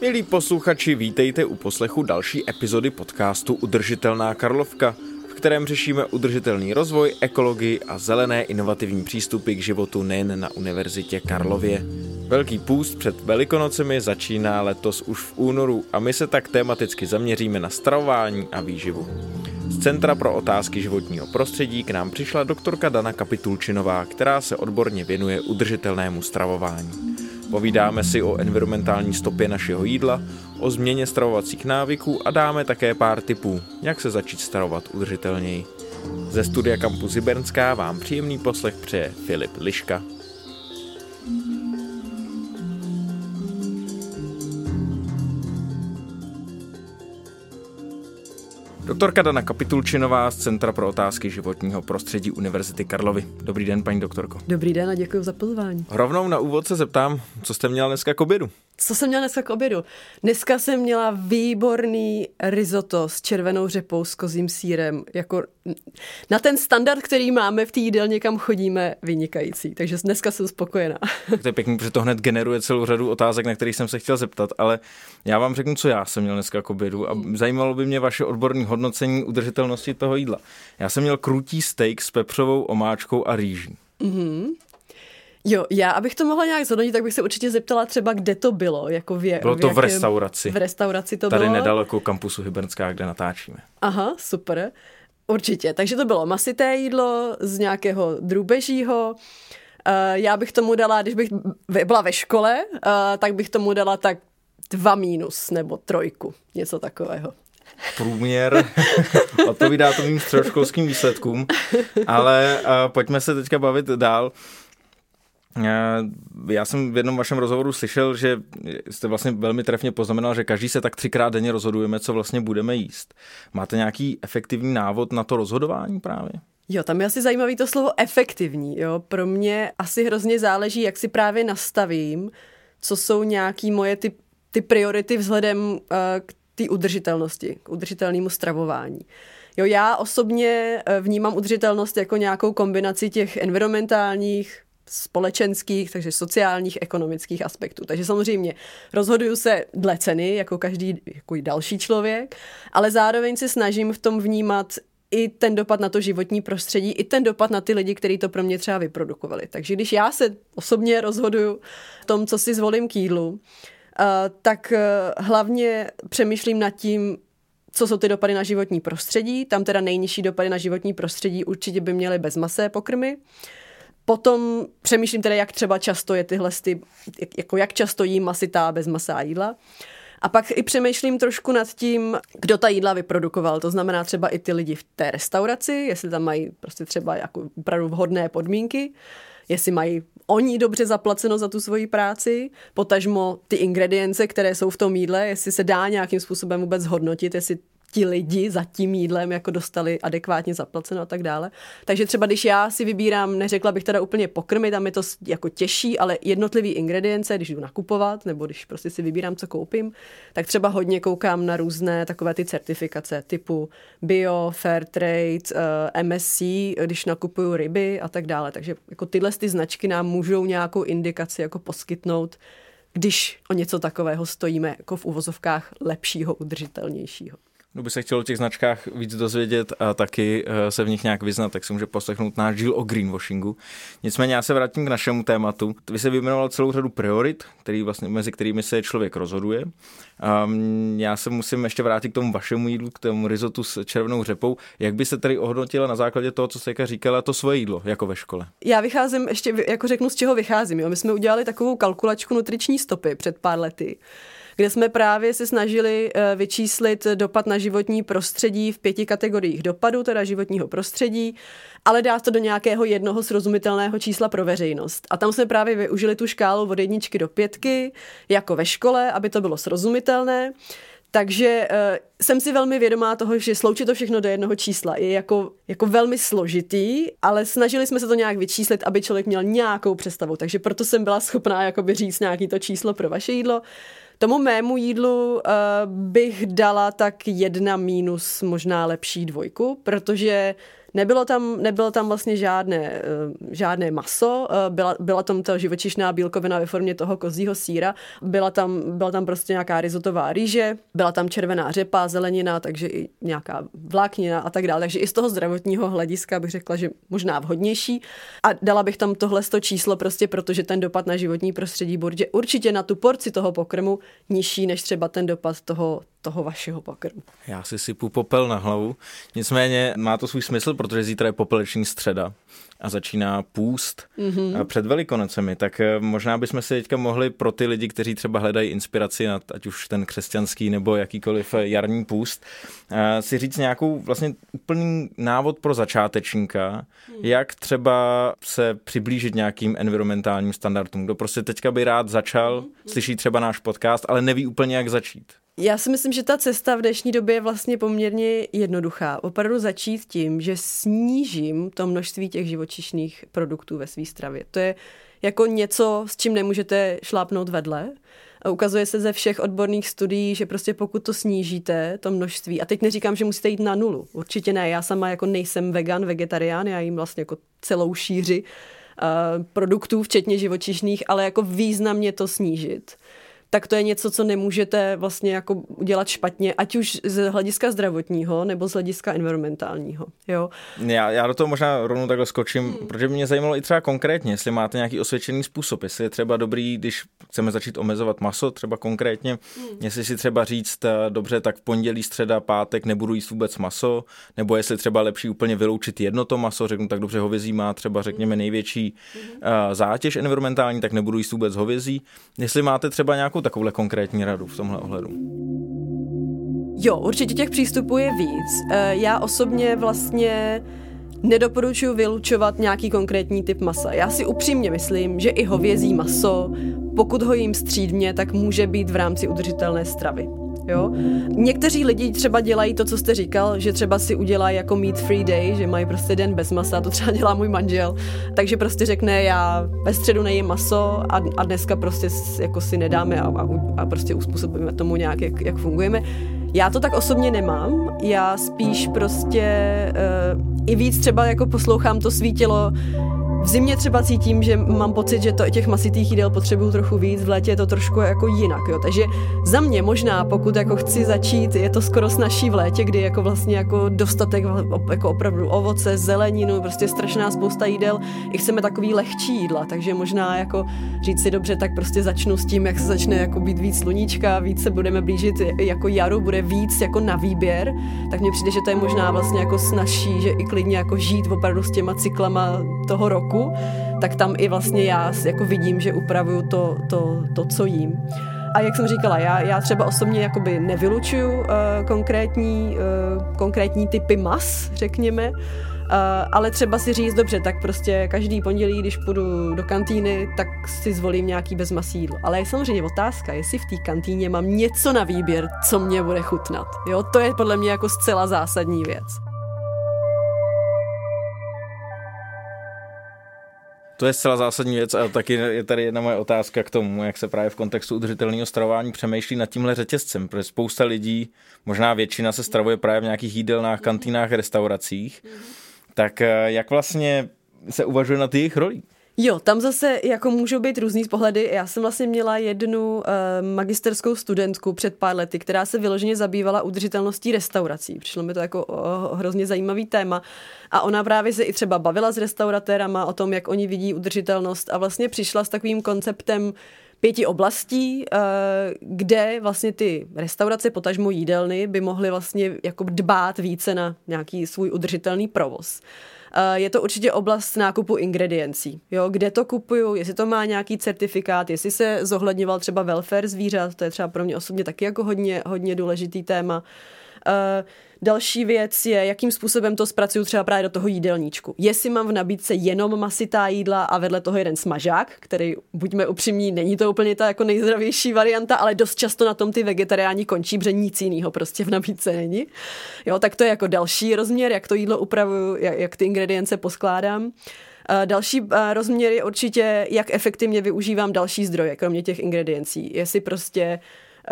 Milí posluchači, vítejte u poslechu další epizody podcastu Udržitelná Karlovka, v kterém řešíme udržitelný rozvoj, ekologii a zelené inovativní přístupy k životu nejen na Univerzitě Karlově. Velký půst před Velikonocemi začíná letos už v únoru a my se tak tematicky zaměříme na stravování a výživu. Z Centra pro otázky životního prostředí k nám přišla doktorka Dana Kapitulčinová, která se odborně věnuje udržitelnému stravování. Povídáme si o environmentální stopě našeho jídla, o změně stravovacích návyků a dáme také pár tipů, jak se začít stravovat udržitelněji. Ze studia Campus Zibernská vám příjemný poslech přeje Filip Liška. Doktorka Dana Kapitulčinová z Centra pro otázky životního prostředí Univerzity Karlovy. Dobrý den, paní doktorko. Dobrý den a děkuji za pozvání. Rovnou na úvod se zeptám, co jste měla dneska k obědu? Co jsem měla dneska k obědu? Dneska jsem měla výborný risotto s červenou řepou s kozím sírem. Jako na ten standard, který máme v té jídelně, kam chodíme, vynikající. Takže dneska jsem spokojená. To je pěkný, protože to hned generuje celou řadu otázek, na kterých jsem se chtěl zeptat, ale já vám řeknu, co já jsem měl dneska k obědu a zajímalo by mě vaše odborné hodnocení udržitelnosti toho jídla. Já jsem měl krutý steak s pepřovou omáčkou a rýží. Mm-hmm. Jo, já, abych to mohla nějak zhodnotit, tak bych se určitě zeptala třeba, kde to bylo. Jako v, bylo to v, jakém, v restauraci. V restauraci to Tady bylo. Tady nedaleko kampusu Hybernská, kde natáčíme. Aha, super. Určitě. Takže to bylo masité jídlo z nějakého drůbežího. Uh, já bych tomu dala, když bych byla ve škole, uh, tak bych tomu dala tak dva mínus nebo trojku, něco takového průměr, odpovídá to mým středoškolským výsledkům, ale uh, pojďme se teďka bavit dál. Já jsem v jednom vašem rozhovoru slyšel, že jste vlastně velmi trefně poznamenal, že každý se tak třikrát denně rozhodujeme, co vlastně budeme jíst. Máte nějaký efektivní návod na to rozhodování právě? Jo, tam je asi zajímavý to slovo efektivní. Jo. Pro mě asi hrozně záleží, jak si právě nastavím, co jsou nějaký moje ty, ty priority vzhledem uh, k té udržitelnosti, k udržitelnému stravování. Jo, já osobně eh, vnímám udržitelnost jako nějakou kombinaci těch environmentálních, společenských, takže sociálních, ekonomických aspektů. Takže samozřejmě rozhoduju se dle ceny, jako každý jako další člověk, ale zároveň se snažím v tom vnímat i ten dopad na to životní prostředí, i ten dopad na ty lidi, kteří to pro mě třeba vyprodukovali. Takže když já se osobně rozhoduju v tom, co si zvolím k jídlu, tak eh, hlavně přemýšlím nad tím, co jsou ty dopady na životní prostředí. Tam teda nejnižší dopady na životní prostředí určitě by měly bezmasé pokrmy. Potom přemýšlím teda, jak třeba často je tyhle, ty, jako jak často jí masitá bezmasá jídla. A pak i přemýšlím trošku nad tím, kdo ta jídla vyprodukoval. To znamená třeba i ty lidi v té restauraci, jestli tam mají prostě třeba jako opravdu vhodné podmínky, jestli mají oni dobře zaplaceno za tu svoji práci, potažmo ty ingredience, které jsou v tom jídle, jestli se dá nějakým způsobem vůbec hodnotit, jestli ti lidi za tím jídlem jako dostali adekvátně zaplaceno a tak dále. Takže třeba když já si vybírám, neřekla bych teda úplně pokrmy, tam je to jako těžší, ale jednotlivý ingredience, když jdu nakupovat, nebo když prostě si vybírám, co koupím, tak třeba hodně koukám na různé takové ty certifikace typu bio, fair trade, eh, MSC, když nakupuju ryby a tak dále. Takže jako tyhle ty značky nám můžou nějakou indikaci jako poskytnout, když o něco takového stojíme jako v uvozovkách lepšího, udržitelnějšího. Kdo by se chtěl o těch značkách víc dozvědět a taky eh, se v nich nějak vyznat, tak si může poslechnout náš díl o greenwashingu. Nicméně já se vrátím k našemu tématu. Vy se vyjmenoval celou řadu priorit, který vlastně, mezi kterými se člověk rozhoduje. Um, já se musím ještě vrátit k tomu vašemu jídlu, k tomu rizotu s červenou řepou. Jak by se tedy ohodnotila na základě toho, co jste říkala, to svoje jídlo, jako ve škole? Já vycházím, ještě jako řeknu, z čeho vycházím. Jo? My jsme udělali takovou kalkulačku nutriční stopy před pár lety kde jsme právě se snažili eh, vyčíslit dopad na životní prostředí v pěti kategoriích dopadu, teda životního prostředí, ale dát to do nějakého jednoho srozumitelného čísla pro veřejnost. A tam jsme právě využili tu škálu od jedničky do pětky, jako ve škole, aby to bylo srozumitelné. Takže uh, jsem si velmi vědomá toho, že sloučit to všechno do jednoho čísla je jako, jako velmi složitý, ale snažili jsme se to nějak vyčíslit, aby člověk měl nějakou představu. Takže proto jsem byla schopná jakoby říct nějaký to číslo pro vaše jídlo. Tomu mému jídlu uh, bych dala tak jedna mínus, možná lepší dvojku, protože Nebylo tam, nebylo tam vlastně žádné, eh, žádné maso, eh, byla, byla tam ta živočišná bílkovina ve formě toho kozího síra, byla tam, byla tam prostě nějaká rizotová rýže, byla tam červená řepa, zelenina, takže i nějaká vláknina a tak dále. Takže i z toho zdravotního hlediska bych řekla, že možná vhodnější. A dala bych tam tohle číslo prostě, protože ten dopad na životní prostředí bude určitě na tu porci toho pokrmu nižší než třeba ten dopad toho, toho vašeho pokrmu. Já si sypu popel na hlavu, nicméně má to svůj smysl, protože zítra je popeleční středa a začíná půst mm-hmm. před velikonocemi, tak eh, možná bychom si teďka mohli pro ty lidi, kteří třeba hledají inspiraci na ať už ten křesťanský nebo jakýkoliv eh, jarní půst, eh, si říct nějakou vlastně úplný návod pro začátečníka, mm. jak třeba se přiblížit nějakým environmentálním standardům. Kdo prostě teďka by rád začal, mm. slyší třeba náš podcast, ale neví úplně, jak začít. Já si myslím, že ta cesta v dnešní době je vlastně poměrně jednoduchá. Opravdu začít tím, že snížím to množství těch živočišných produktů ve své stravě. To je jako něco, s čím nemůžete šlápnout vedle. A ukazuje se ze všech odborných studií, že prostě pokud to snížíte, to množství, a teď neříkám, že musíte jít na nulu, určitě ne, já sama jako nejsem vegan, vegetarián, já jim vlastně jako celou šíři uh, produktů, včetně živočišných, ale jako významně to snížit tak to je něco, co nemůžete vlastně jako udělat špatně, ať už z hlediska zdravotního nebo z hlediska environmentálního. Jo? Já, já do toho možná rovnou takhle skočím, hmm. protože mě zajímalo i třeba konkrétně, jestli máte nějaký osvědčený způsob, jestli je třeba dobrý, když chceme začít omezovat maso, třeba konkrétně, hmm. jestli si třeba říct, eh, dobře, tak v pondělí, středa, pátek nebudu jíst vůbec maso, nebo jestli třeba lepší úplně vyloučit jedno to maso, řeknu tak dobře, hovězí má třeba řekněme hmm. největší hmm. zátěž environmentální, tak nebudu jíst vůbec hovězí. Jestli máte třeba nějakou nějakou takovouhle konkrétní radu v tomhle ohledu? Jo, určitě těch přístupů je víc. Eh, já osobně vlastně nedoporučuji vylučovat nějaký konkrétní typ masa. Já si upřímně myslím, že i hovězí maso, pokud ho jím střídmě, tak může být v rámci udržitelné stravy. Jo? Někteří lidi třeba dělají to, co jste říkal, že třeba si udělají jako meat free day, že mají prostě den bez masa, to třeba dělá můj manžel, takže prostě řekne, já ve středu nejím maso a, a dneska prostě jako si nedáme a, a, a prostě uspůsobíme tomu nějak, jak, jak fungujeme. Já to tak osobně nemám, já spíš prostě uh, i víc třeba jako poslouchám to svítilo v zimě třeba cítím, že mám pocit, že to těch masitých jídel potřebuju trochu víc, v létě je to trošku jako jinak, jo. Takže za mě možná, pokud jako chci začít, je to skoro snažší v létě, kdy jako vlastně jako dostatek jako opravdu ovoce, zeleninu, prostě strašná spousta jídel. I chceme takový lehčí jídla, takže možná jako říct si dobře, tak prostě začnu s tím, jak se začne jako být víc sluníčka, víc se budeme blížit jako jaru, bude víc jako na výběr, tak mně přijde, že to je možná vlastně jako snažší, že i klidně jako žít opravdu s těma cyklama toho roku roku, tak tam i vlastně já jako vidím, že upravuju to, to, to co jím. A jak jsem říkala, já, já třeba osobně jakoby nevylučuju uh, konkrétní, uh, konkrétní typy mas, řekněme, uh, ale třeba si říct, dobře, tak prostě každý pondělí, když půjdu do kantýny, tak si zvolím nějaký bezmasí jídlo. Ale je samozřejmě otázka, jestli v té kantýně mám něco na výběr, co mě bude chutnat. Jo, to je podle mě jako zcela zásadní věc. To je zcela zásadní věc a taky je tady jedna moje otázka k tomu, jak se právě v kontextu udržitelného stravování přemýšlí nad tímhle řetězcem, protože spousta lidí, možná většina se stravuje právě v nějakých jídelnách, kantýnách, restauracích. Tak eh, jak vlastně se uvažuje na jejich rolí? Jo, tam zase jako můžou být různý pohledy. Já jsem vlastně měla jednu uh, magisterskou studentku před pár lety, která se vyloženě zabývala udržitelností restaurací. Přišlo mi to jako uh, hrozně zajímavý téma. A ona právě se i třeba bavila s restauratérama o tom, jak oni vidí udržitelnost a vlastně přišla s takovým konceptem pěti oblastí, uh, kde vlastně ty restaurace, potažmo jídelny, by mohly vlastně jako dbát více na nějaký svůj udržitelný provoz. Eh, je to určitě oblast nákupu ingrediencí. Jo, kde to kupuju, jestli to má nějaký certifikát, jestli se zohledňoval třeba welfare zvířat, to je třeba pro mě osobně taky jako hodně, hodně důležitý téma. Uh, Další věc je, jakým způsobem to zpracuju třeba právě do toho jídelníčku. Jestli mám v nabídce jenom masitá jídla a vedle toho jeden smažák, který, buďme upřímní, není to úplně ta jako nejzdravější varianta, ale dost často na tom ty vegetariáni končí, protože nic jiného prostě v nabídce není. Jo, tak to je jako další rozměr, jak to jídlo upravuju, jak, jak ty ingredience poskládám. Další rozměr je určitě, jak efektivně využívám další zdroje, kromě těch ingrediencí. Jestli prostě Eh,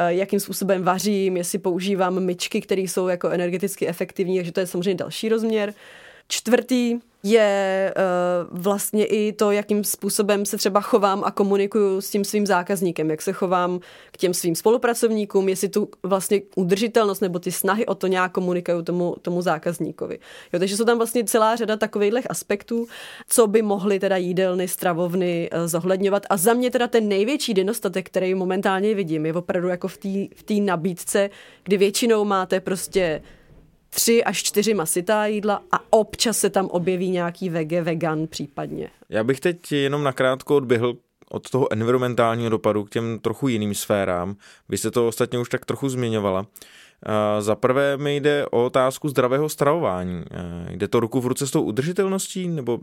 jakým způsobem vařím, jestli používám myčky, které jsou jako energeticky efektivní, takže to je samozřejmě další rozměr. Čtvrtý je uh, vlastně i to, jakým způsobem se třeba chovám a komunikuju s tím svým zákazníkem, jak se chovám k těm svým spolupracovníkům, jestli tu vlastně udržitelnost nebo ty snahy o to nějak komunikuju tomu, tomu zákazníkovi. Jo, takže jsou tam vlastně celá řada takových aspektů, co by mohly teda jídelny, stravovny uh, zohledňovat. A za mě teda ten největší nedostatek, který momentálně vidím, je opravdu jako v té v nabídce, kdy většinou máte prostě tři až čtyři masitá jídla a občas se tam objeví nějaký vege, vegan případně. Já bych teď jenom nakrátko odběhl od toho environmentálního dopadu k těm trochu jiným sférám. Vy jste to ostatně už tak trochu zmiňovala. Za prvé mi jde o otázku zdravého stravování. Jde to ruku v ruce s tou udržitelností, nebo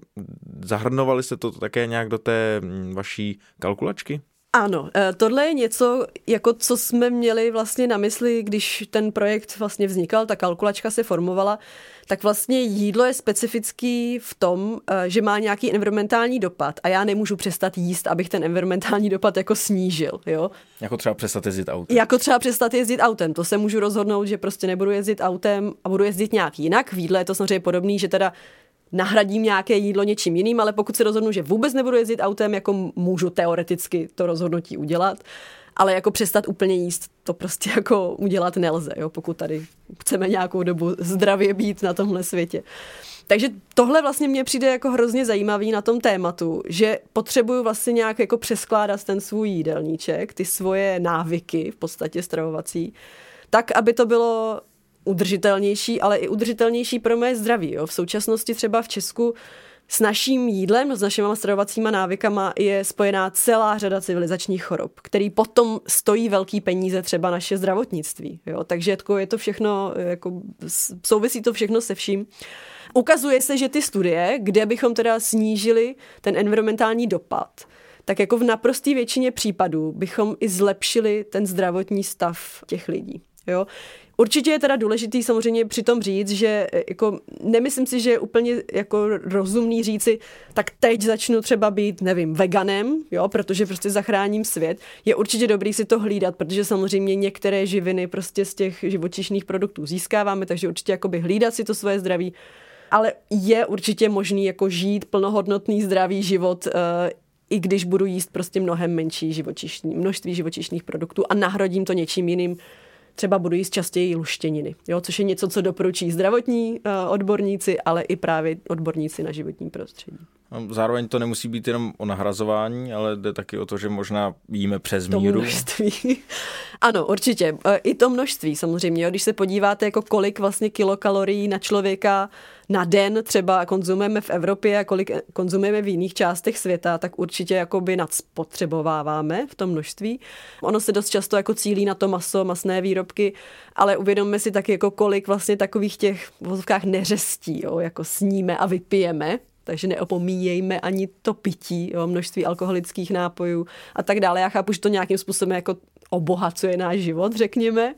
zahrnovali jste to také nějak do té mm, vaší kalkulačky? Ano, eh, tohle je něco, jako co jsme měli vlastně na mysli, když ten projekt vlastně vznikal, ta kalkulačka se formovala, tak vlastně jídlo je specifický v tom, eh, že má nějaký environmentální dopad a já nemůžu přestat jíst, abych ten environmentální dopad jako snížil, jo. Jako třeba přestat jezdit autem. Jako třeba přestat jezdit autem, to se můžu rozhodnout, že prostě nebudu jezdit autem a budu jezdit nějak jinak. V jídle je to samozřejmě podobný, že teda nahradím nějaké jídlo něčím jiným, ale pokud se rozhodnu, že vůbec nebudu jezdit autem, jako můžu teoreticky to rozhodnutí udělat, ale jako přestat úplně jíst, to prostě jako udělat nelze, jo, pokud tady chceme nějakou dobu zdravě být na tomhle světě. Takže tohle vlastně mě přijde jako hrozně zajímavý na tom tématu, že potřebuju vlastně nějak jako přeskládat ten svůj jídelníček, ty svoje návyky v podstatě stravovací, tak, aby to bylo udržitelnější, ale i udržitelnější pro moje zdraví. Jo. V současnosti třeba v Česku s naším jídlem, s našimi stravovacíma návykama je spojená celá řada civilizačních chorob, který potom stojí velký peníze třeba naše zdravotnictví. Jo? Takže jako je to všechno, jako, souvisí to všechno se vším. Ukazuje se, že ty studie, kde bychom teda snížili ten environmentální dopad, tak jako v naprosté většině případů bychom i zlepšili ten zdravotní stav těch lidí. Jo? Určitě je teda důležitý samozřejmě přitom říct, že e, jako nemyslím si, že je úplně jako rozumný říci, tak teď začnu třeba být, nevím, veganem, jo, protože prostě zachráním svět. Je určitě dobrý si to hlídat, protože samozřejmě některé živiny prostě z těch živočišných produktů získáváme, takže určitě jakoby hlídat si to svoje zdraví, ale je určitě možný jako žít plnohodnotný zdravý život uh, i když budu jíst prostě mnohem menší živočišní, množství živočišných produktů a nahradím to něčím jiným, třeba budu jíst častěji luštěniny, jo, což je něco, co doporučí zdravotní uh, odborníci, ale i právě odborníci na životní prostředí. Zároveň to nemusí být jenom o nahrazování, ale jde taky o to, že možná jíme přes míru. množství. ano, určitě. E, I to množství samozřejmě. Když se podíváte, jako kolik vlastně kilokalorií na člověka na den třeba konzumujeme v Evropě a kolik konzumujeme v jiných částech světa, tak určitě jakoby nadspotřebováváme v tom množství. Ono se dost často jako cílí na to maso, masné výrobky, ale uvědomme si taky, jako kolik vlastně takových těch v neřestí, jo, jako sníme a vypijeme takže neopomíjejme ani to pití, jo, množství alkoholických nápojů a tak dále. Já chápu, že to nějakým způsobem jako obohacuje náš život, řekněme,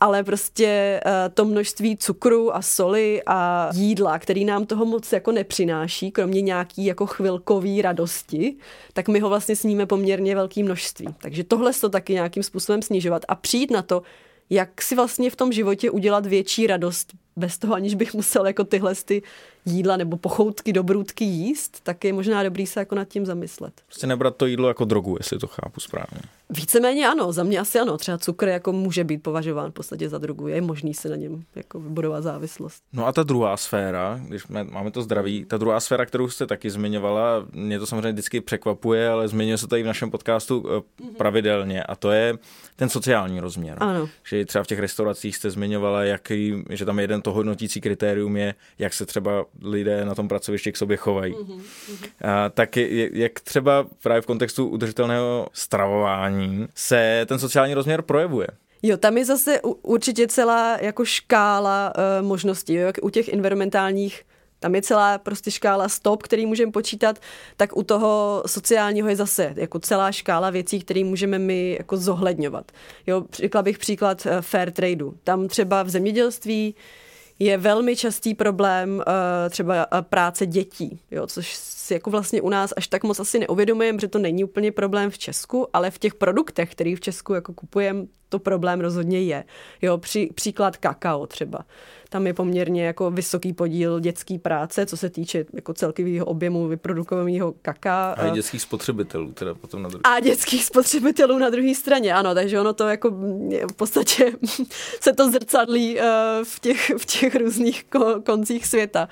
ale prostě uh, to množství cukru a soli a jídla, který nám toho moc jako nepřináší, kromě nějaký jako chvilkový radosti, tak my ho vlastně sníme poměrně velké množství. Takže tohle to taky nějakým způsobem snižovat a přijít na to, jak si vlastně v tom životě udělat větší radost bez toho, aniž bych musel jako tyhle ty jídla nebo pochoutky, dobrůdky jíst, tak je možná dobrý se jako nad tím zamyslet. Prostě nebrat to jídlo jako drogu, jestli to chápu správně. Víceméně ano, za mě asi ano. Třeba cukr jako může být považován v podstatě za drogu. Je možný se na něm jako vybudovat závislost. No a ta druhá sféra, když máme to zdraví, ta druhá sféra, kterou jste taky zmiňovala, mě to samozřejmě vždycky překvapuje, ale zmiňuje se tady v našem podcastu mm-hmm. pravidelně a to je ten sociální rozměr. Ano. Že třeba v těch restauracích jste zmiňovala, jaký, že tam jeden to hodnotící kritérium je, jak se třeba lidé na tom pracovišti k sobě chovají. Mm-hmm. A, tak je, jak třeba právě v kontextu udržitelného stravování se ten sociální rozměr projevuje? Jo, tam je zase určitě celá jako škála uh, možností. Jo? U těch environmentálních tam je celá prostě škála stop, který můžeme počítat, tak u toho sociálního je zase jako celá škála věcí, které můžeme my jako zohledňovat. Jo, řekla bych příklad uh, fair tradeu. Tam třeba v zemědělství je velmi častý problém uh, třeba uh, práce dětí, jo, což si jako vlastně u nás až tak moc asi neuvědomujeme, že to není úplně problém v Česku, ale v těch produktech, který v Česku jako kupujeme, to problém rozhodně je. Jo, při, příklad kakao třeba. Tam je poměrně jako vysoký podíl dětské práce, co se týče jako celkového objemu vyprodukovaného kaká. A dětských spotřebitelů teda potom na druhé A dětských spotřebitelů na druhé straně, ano, takže ono to jako v podstatě se to zrcadlí eh, v těch, v těch různých koncích světa.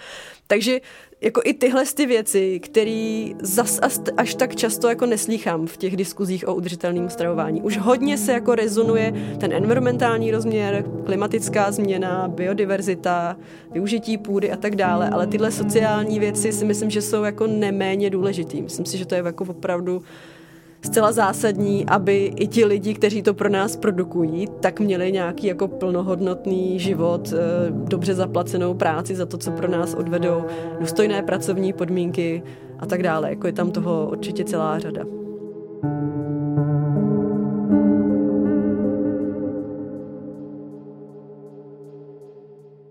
Takže jako i tyhle ty věci, které zas až tak často jako neslýchám v těch diskuzích o udržitelném stravování. Už hodně se jako rezonuje ten environmentální rozměr, klimatická změna, biodiverzita, využití půdy a tak dále, ale tyhle sociální věci si myslím, že jsou jako neméně důležitý. Myslím si, že to je jako opravdu zcela zásadní, aby i ti lidi, kteří to pro nás produkují, tak měli nějaký jako plnohodnotný život, eh, dobře zaplacenou práci za to, co pro nás odvedou, důstojné pracovní podmínky a tak dále. Jako je tam toho určitě celá řada.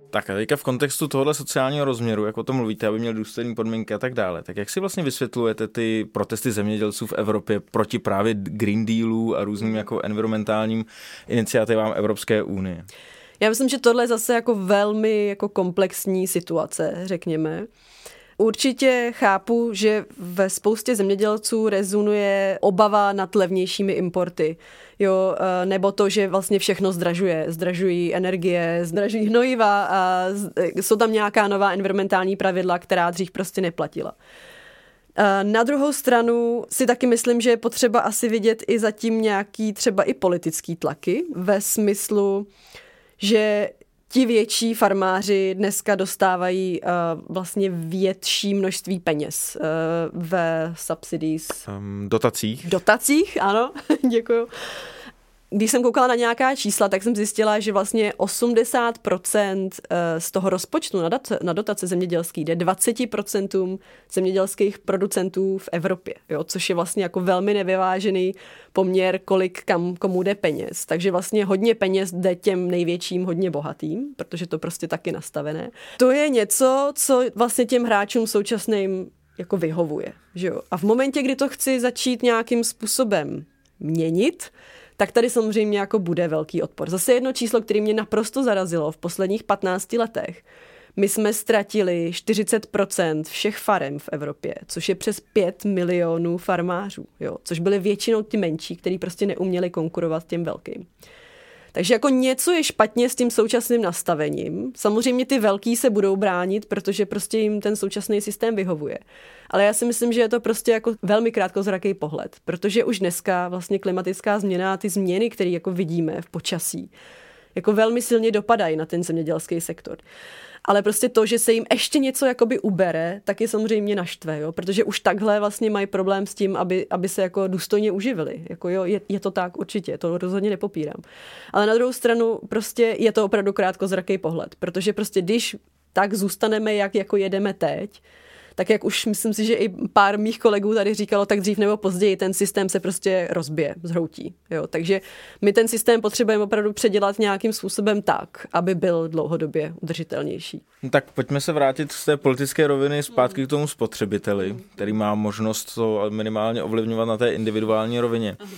Tak a teďka v kontextu tohohle sociálního rozměru, jak o tom mluvíte, aby měl důstojné podmínky a tak dále, tak jak si vlastně vysvětlujete ty protesty zemědělců v Evropě proti právě Green Dealu a různým jako environmentálním iniciativám Evropské unie? Já myslím, že tohle je zase jako velmi jako komplexní situace, řekněme. Určitě chápu, že ve spoustě zemědělců rezonuje obava nad levnějšími importy. Jo, eh, nebo to, že vlastně všechno zdražuje. Zdražují energie, zdražují hnojiva a jsou tam nějaká nová environmentální pravidla, která dřív prostě neplatila. Eh, na druhou stranu si taky myslím, že je potřeba asi vidět i zatím nějaký třeba i politický tlaky ve smyslu, že ti větší farmáři dneska dostávají uh, vlastně větší množství peněz uh, ve subsidies. Um, dotacích. Dotacích, ano, děkuju když jsem koukala na nějaká čísla, tak jsem zjistila, že vlastně 80% eh, z toho rozpočtu na, dat, na dotace zemědělský jde 20% zemědělských producentů v Evropě, jo, což je vlastně jako velmi nevyvážený poměr, kolik kam komu jde peněz. Takže vlastně hodně peněz jde těm největším, hodně bohatým, protože to prostě taky nastavené. To je něco, co vlastně těm hráčům současným jako vyhovuje. Že jo? A v momentě, kdy to chci začít nějakým způsobem měnit, tak tady samozřejmě jako bude velký odpor. Zase jedno číslo, které mě naprosto zarazilo v posledních 15 letech. My jsme ztratili 40% všech farem v Evropě, což je přes 5 milionů farmářů, jo, což byly většinou ty menší, kteří prostě neuměli konkurovat těm velkým. Takže jako něco je špatně s tím současným nastavením. Samozřejmě ty velký se budou bránit, protože prostě jim ten současný systém vyhovuje. Ale já si myslím, že je to prostě jako velmi krátkozraký pohled, protože už dneska vlastně klimatická změna a ty změny, které jako vidíme v počasí, jako velmi silně dopadají na ten zemědělský sektor ale prostě to, že se jim ještě něco jakoby ubere, tak je samozřejmě naštve, jo? protože už takhle vlastně mají problém s tím, aby, aby se jako důstojně uživili. Jako jo, je, je, to tak určitě, to rozhodně nepopírám. Ale na druhou stranu prostě je to opravdu krátkozraký pohled, protože prostě když tak zůstaneme, jak jako jedeme teď, tak jak už myslím si, že i pár mých kolegů tady říkalo, tak dřív nebo později ten systém se prostě rozbije, zhroutí. Jo? Takže my ten systém potřebujeme opravdu předělat nějakým způsobem tak, aby byl dlouhodobě udržitelnější. No tak pojďme se vrátit z té politické roviny zpátky k tomu spotřebiteli, který má možnost to minimálně ovlivňovat na té individuální rovině. Aha.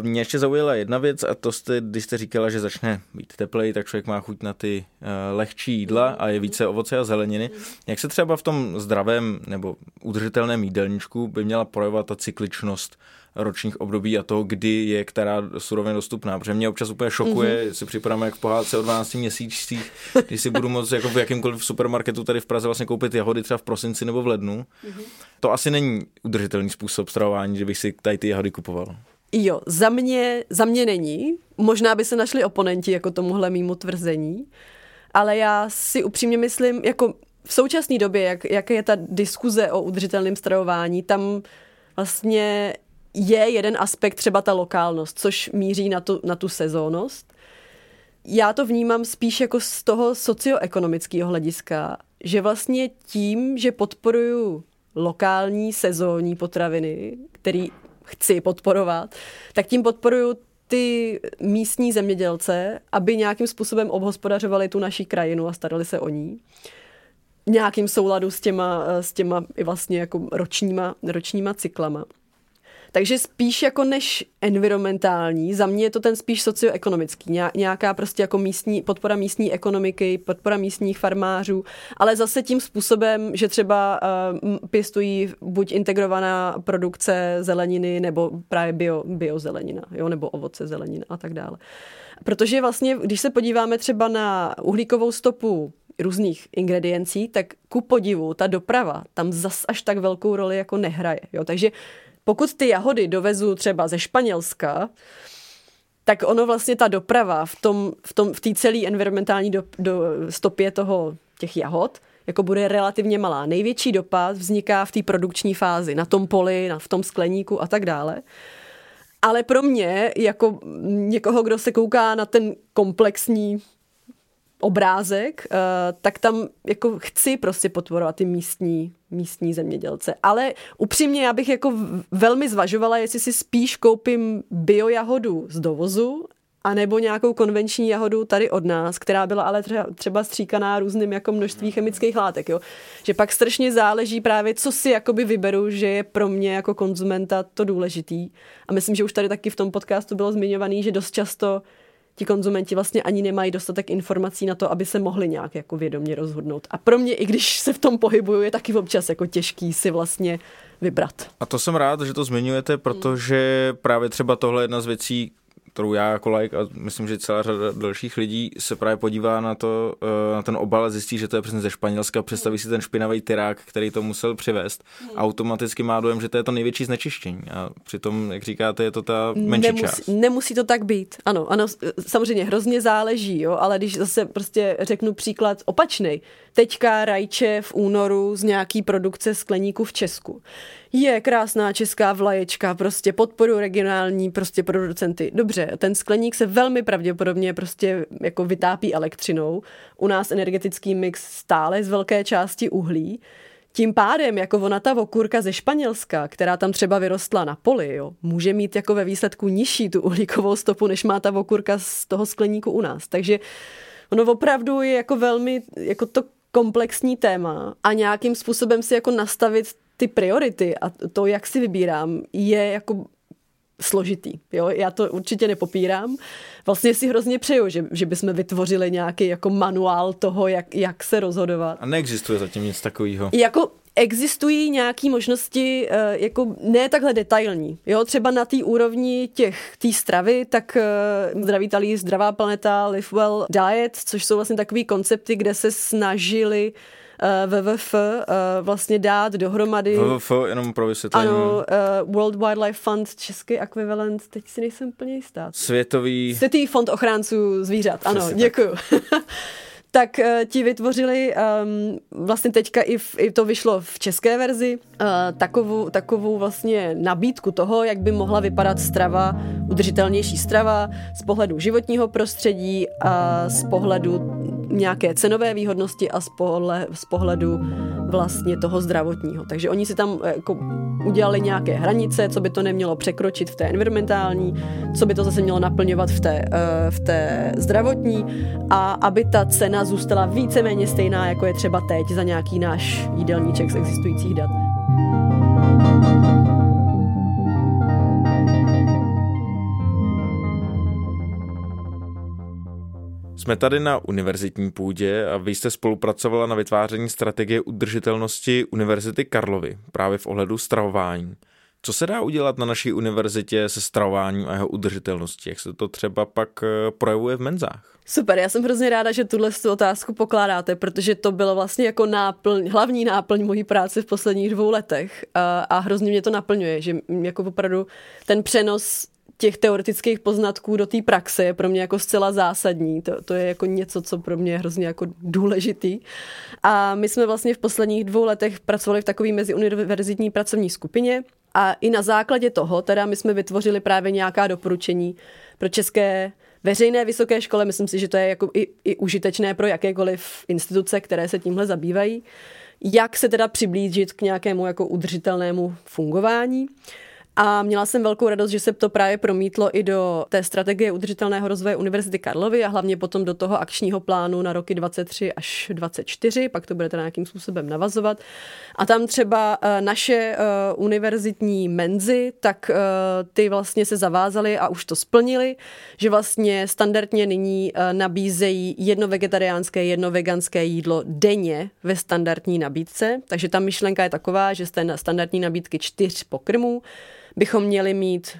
Mě ještě zaujala jedna věc a to jste, když jste říkala, že začne být teplej, tak člověk má chuť na ty uh, lehčí jídla a je více ovoce a zeleniny. Jak se třeba v tom zdravém nebo udržitelném jídelníčku by měla projevovat ta cykličnost ročních období a toho, kdy je která surovina dostupná. Protože mě občas úplně šokuje, mm-hmm. si připadám jak v pohádce o 12 měsících, když si budu moct jako v jakýmkoliv supermarketu tady v Praze vlastně koupit jahody třeba v prosinci nebo v lednu. Mm-hmm. To asi není udržitelný způsob stravování, že bych si tady ty jahody kupoval. Jo, za mě, za mě není. Možná by se našli oponenti jako tomuhle mýmu tvrzení, ale já si upřímně myslím, jako v současné době, jak, jak je ta diskuze o udržitelném stravování, tam vlastně je jeden aspekt třeba ta lokálnost, což míří na tu, na tu sezónnost. Já to vnímám spíš jako z toho socioekonomického hlediska, že vlastně tím, že podporuju lokální sezónní potraviny, který chci podporovat, tak tím podporuju ty místní zemědělce, aby nějakým způsobem obhospodařovali tu naší krajinu a starali se o ní. Nějakým souladu s těma, s těma i vlastně jako ročníma, ročníma cyklama. Takže spíš jako než environmentální, za mě je to ten spíš socioekonomický, nějaká prostě jako místní, podpora místní ekonomiky, podpora místních farmářů, ale zase tím způsobem, že třeba uh, pěstují buď integrovaná produkce zeleniny, nebo právě bio, biozelenina, jo, nebo ovoce zelenina a tak dále. Protože vlastně, když se podíváme třeba na uhlíkovou stopu různých ingrediencí, tak ku podivu ta doprava tam zas až tak velkou roli jako nehraje. Jo? Takže pokud ty jahody dovezu třeba ze Španělska, tak ono vlastně ta doprava v tom, v tom, v té celé environmentální do, do stopě toho, těch jahod, jako bude relativně malá. Největší dopad vzniká v té produkční fázi, na tom poli, na, v tom skleníku a tak dále. Ale pro mě, jako někoho, kdo se kouká na ten komplexní obrázek, uh, tak tam jako chci prostě podporovat ty místní, místní zemědělce. Ale upřímně já bych jako velmi zvažovala, jestli si spíš koupím biojahodu z dovozu, anebo nějakou konvenční jahodu tady od nás, která byla ale třeba, třeba stříkaná různým jako množství chemických látek, jo. Že pak strašně záleží právě, co si jakoby vyberu, že je pro mě jako konzumenta to důležitý. A myslím, že už tady taky v tom podcastu bylo zmiňovaný, že dost často ti konzumenti vlastně ani nemají dostatek informací na to, aby se mohli nějak jako vědomě rozhodnout. A pro mě, i když se v tom pohybuju, je taky občas jako těžký si vlastně vybrat. A to jsem rád, že to zmiňujete, protože právě třeba tohle je jedna z věcí, kterou já jako like a myslím, že celá řada dalších lidí se právě podívá na to, eh, na ten obal a zjistí, že to je přesně ze Španělska, představí si ten špinavý tyrák, který to musel přivést. A automaticky má dojem, že to je to největší znečištění a přitom, jak říkáte, je to ta menší nemusí, část. Nemusí to tak být, ano, ano, samozřejmě hrozně záleží, jo, ale když zase prostě řeknu příklad opačný, teďka rajče v únoru z nějaký produkce skleníku v Česku je krásná česká vlaječka, prostě podporu regionální prostě producenty. Dobře, ten skleník se velmi pravděpodobně prostě jako vytápí elektřinou. U nás energetický mix stále z velké části uhlí. Tím pádem, jako ona ta okurka ze Španělska, která tam třeba vyrostla na poli, jo, může mít jako ve výsledku nižší tu uhlíkovou stopu, než má ta okurka z toho skleníku u nás. Takže ono opravdu je jako velmi jako to komplexní téma a nějakým způsobem si jako nastavit ty priority a to, jak si vybírám, je jako složitý. Jo? Já to určitě nepopírám. Vlastně si hrozně přeju, že, že bychom vytvořili nějaký jako manuál toho, jak, jak se rozhodovat. A neexistuje zatím nic takového. Jako existují nějaké možnosti, eh, jako ne takhle detailní. Jo, třeba na té úrovni těch té stravy, tak eh, zdraví talí, zdravá planeta, live well diet, což jsou vlastně takové koncepty, kde se snažili WWF eh, vlastně dát dohromady. WWF, jenom pro vysvětlení. Ano, World Wildlife Fund, český ekvivalent, teď si nejsem úplně jistá. Světový... Světový fond ochránců zvířat, ano, Přesně děkuju. tak uh, ti vytvořili um, vlastně teďka i, v, i to vyšlo v české verzi uh, takovou, takovou vlastně nabídku toho, jak by mohla vypadat strava, udržitelnější strava z pohledu životního prostředí a z pohledu nějaké cenové výhodnosti a z, pohle, z pohledu vlastně toho zdravotního. Takže oni si tam eh, jako udělali nějaké hranice, co by to nemělo překročit v té environmentální, co by to zase mělo naplňovat v té, v té zdravotní a aby ta cena cena zůstala víceméně stejná, jako je třeba teď za nějaký náš jídelníček z existujících dat. Jsme tady na univerzitní půdě a vy jste spolupracovala na vytváření strategie udržitelnosti Univerzity Karlovy právě v ohledu stravování. Co se dá udělat na naší univerzitě se stravováním a jeho udržitelností? Jak se to třeba pak eh, projevuje v menzách? Super, já jsem hrozně ráda, že tuhle otázku pokládáte, protože to bylo vlastně jako náplň, hlavní náplň mojí práce v posledních dvou letech a, a hrozně mě to naplňuje, že jako opravdu ten přenos těch teoretických poznatků do té praxe je pro mě jako zcela zásadní. To, to je jako něco, co pro mě je hrozně jako důležitý. A my jsme vlastně v posledních dvou letech pracovali v takové meziuniverzitní pracovní skupině a i na základě toho teda my jsme vytvořili právě nějaká doporučení pro české veřejné vysoké škole. Myslím si, že to je jako i, i užitečné pro jakékoliv instituce, které se tímhle zabývají. Jak se teda přiblížit k nějakému jako udržitelnému fungování. A měla jsem velkou radost, že se to právě promítlo i do té strategie udržitelného rozvoje Univerzity Karlovy a hlavně potom do toho akčního plánu na roky 23 až 24, pak to bude nějakým způsobem navazovat. A tam třeba eh, naše eh, univerzitní menzy, tak eh, ty vlastně se zavázaly a už to splnili, že vlastně standardně nyní nabízejí jedno vegetariánské, jedno veganské jídlo denně ve standardní nabídce. Takže ta myšlenka je taková, že z té standardní nabídky čtyř pokrmů bychom měli mít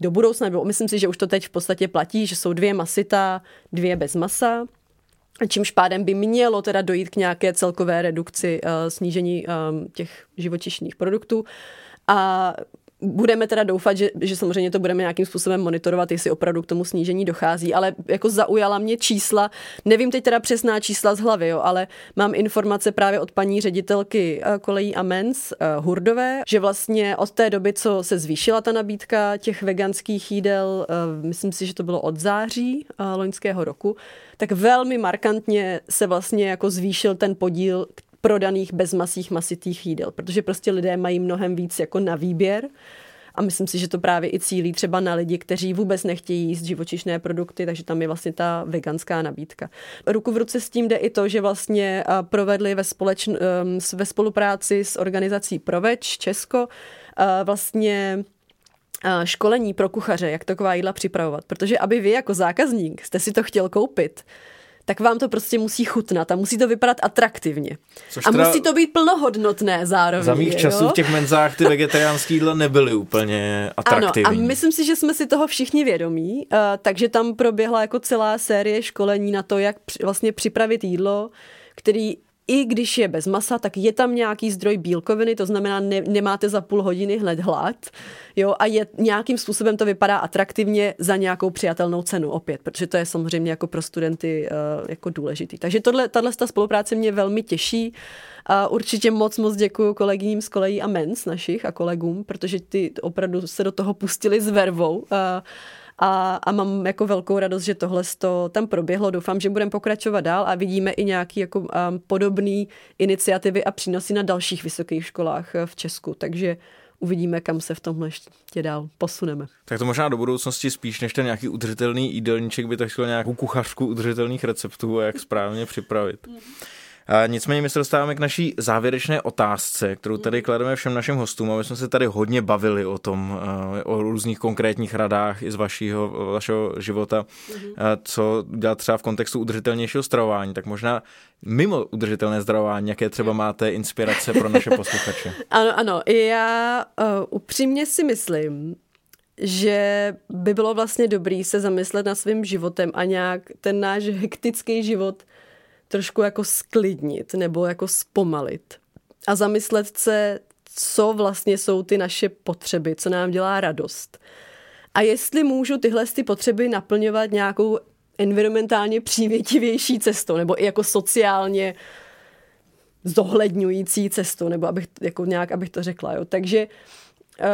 do budoucna, nebo myslím si, že už to teď v podstatě platí, že jsou dvě masita, dvě bez masa, čímž pádem by mělo teda dojít k nějaké celkové redukci uh, snížení um, těch živočišných produktů. A Budeme teda doufat, že, že samozřejmě to budeme nějakým způsobem monitorovat, jestli opravdu k tomu snížení dochází, ale jako zaujala mě čísla, nevím teď teda přesná čísla z hlavy, jo, ale mám informace právě od paní ředitelky eh, kolejí Amens uh, Hurdové, že vlastně od té doby, co se zvýšila ta nabídka těch veganských jídel, uh, myslím si, že to bylo od září loňského roku, tak velmi markantně se vlastně jako zvýšil ten podíl, prodaných bezmasých masitých jídel, protože prostě lidé mají mnohem víc jako na výběr a myslím si, že to právě i cílí třeba na lidi, kteří vůbec nechtějí jíst živočišné produkty, takže tam je vlastně ta veganská nabídka. Ruku v ruce s tím jde i to, že vlastně provedli ve, společn, ve spolupráci s organizací Proveč Česko vlastně školení pro kuchaře, jak taková jídla připravovat. Protože aby vy jako zákazník jste si to chtěl koupit, tak vám to prostě musí chutnat a musí to vypadat atraktivně. Což a musí to být plnohodnotné zároveň. Za mých časů v těch menzách ty vegetariánské jídla nebyly úplně atraktivní. Ano, a myslím si, že jsme si toho všichni vědomí, uh, takže tam proběhla jako celá série školení na to, jak vlastně připravit jídlo, který i když je bez masa, tak je tam nějaký zdroj bílkoviny, to znamená, ne, nemáte za půl hodiny hned hlad, jo, a je, nějakým způsobem to vypadá atraktivně za nějakou přijatelnou cenu opět, protože to je samozřejmě jako pro studenty uh, jako důležitý. Takže tohle, tahle spolupráce mě velmi těší. A určitě moc, moc děkuji kolegyním z kolejí a mens našich a kolegům, protože ty opravdu se do toho pustili s vervou. Uh, a, a mám jako velkou radost, že tohle to tam proběhlo. Doufám, že budeme pokračovat dál a vidíme i nějaký jako um, podobný iniciativy a přínosy na dalších vysokých školách uh, v Česku. Takže uvidíme, kam se v tomhle ještě dál posuneme. Tak to možná do budoucnosti spíš než ten nějaký udržitelný jídelníček by to chtělo nějakou kuchařku udržitelných receptů a jak správně připravit. Nicméně my se dostáváme k naší závěrečné otázce, kterou tady klademe všem našim hostům a my jsme se tady hodně bavili o tom, eh, o různých konkrétních radách i z vašího, vašeho života, mm-hmm. co dělat třeba v kontextu udržitelnějšího stravování, tak možná mimo udržitelné zdravování, jaké třeba máte inspirace pro naše posluchače? ano, ano, já uh, upřímně si myslím, že by bylo vlastně dobrý se zamyslet nad svým životem a nějak ten náš hektický život trošku jako sklidnit nebo jako zpomalit a zamyslet se, co vlastně jsou ty naše potřeby, co nám dělá radost. A jestli můžu tyhle ty potřeby naplňovat nějakou environmentálně přívětivější cestou, nebo i jako sociálně zohledňující cestou, nebo abych, jako nějak, abych to řekla. Jo. Takže uh,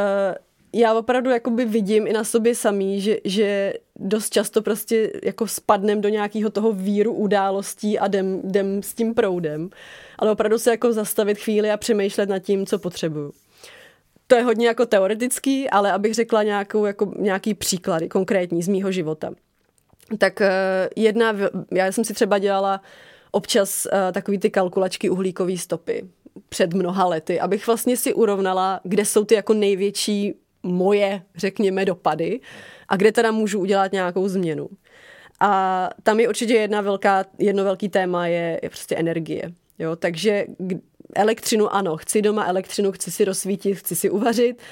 já opravdu jakoby vidím i na sobě samý, že, že dost často prostě jako spadnem do nějakého toho víru událostí a jdem, jdem s tím proudem. Ale opravdu se jako zastavit chvíli a přemýšlet nad tím, co potřebuju. To je hodně jako teoretický, ale abych řekla nějakou, jako nějaký příklady konkrétní z mýho života. Tak uh, jedna, já jsem si třeba dělala občas uh, takový ty kalkulačky uhlíkové stopy před mnoha lety, abych vlastně si urovnala, kde jsou ty jako největší moje, řekněme, dopady a kde teda můžu udělat nějakou změnu. A tam je určitě jedna velká, jedno velký téma je, je prostě energie. Jo? Takže elektřinu ano, chci doma elektřinu, chci si rozsvítit, chci si uvařit,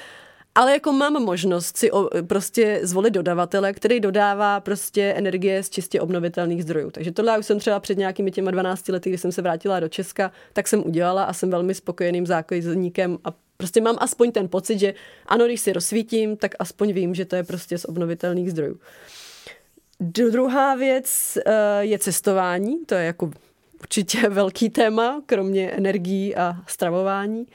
ale jako mám možnost si o, prostě zvolit dodavatele, který dodává prostě energie z čistě obnovitelných zdrojů. Takže tohle já už jsem třeba před nějakými těma 12 lety, kdy jsem se vrátila do Česka, tak jsem udělala a jsem velmi spokojeným zákazníkem a Prostě mám aspoň ten pocit, že ano, když si rozsvítím, tak aspoň vím, že to je prostě z obnovitelných zdrojů. Druhá věc uh, je cestování, to je jako určitě velký téma, kromě energií a stravování.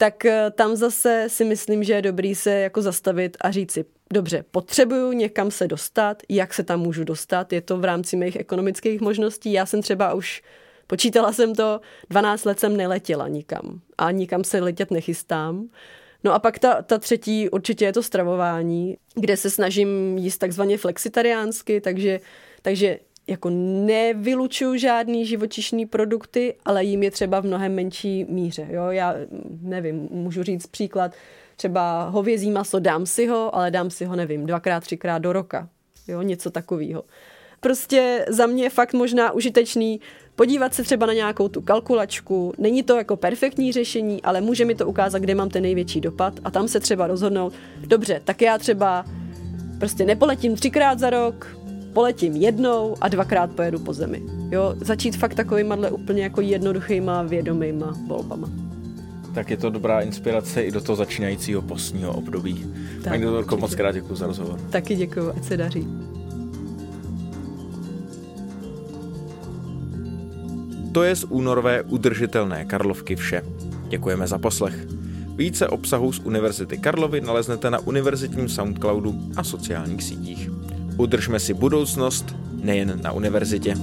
Tak uh, tam zase si myslím, že je dobrý se jako zastavit a říct si, dobře, potřebuju někam se dostat, jak se tam můžu dostat, je to v rámci mých ekonomických možností. Já jsem třeba už Počítala jsem to, 12 let jsem neletěla nikam a nikam se letět nechystám. No a pak ta, ta třetí určitě je to stravování, kde se snažím jíst takzvaně flexitariánsky, takže, takže jako nevylučuju žádný živočišný produkty, ale jím je třeba v mnohem menší míře. Jo? Já nevím, můžu říct příklad, třeba hovězí maso dám si ho, ale dám si ho, nevím, dvakrát, třikrát do roka. Jo? Něco takového. Prostě za mě je fakt možná užitečný podívat se třeba na nějakou tu kalkulačku. Není to jako perfektní řešení, ale může mi to ukázat, kde mám ten největší dopad a tam se třeba rozhodnout, dobře, tak já třeba prostě nepoletím třikrát za rok, poletím jednou a dvakrát pojedu po zemi. Jo, začít fakt takovýma úplně jako jednoduchýma vědomýma volbama. Tak je to dobrá inspirace i do toho začínajícího postního období. Tak, Paní doktorko, moc krát děkuji za rozhovor. Taky děkuji, ať se daří. To je z únorové udržitelné Karlovky vše. Děkujeme za poslech. Více obsahu z Univerzity Karlovy naleznete na univerzitním Soundcloudu a sociálních sítích. Udržme si budoucnost nejen na univerzitě.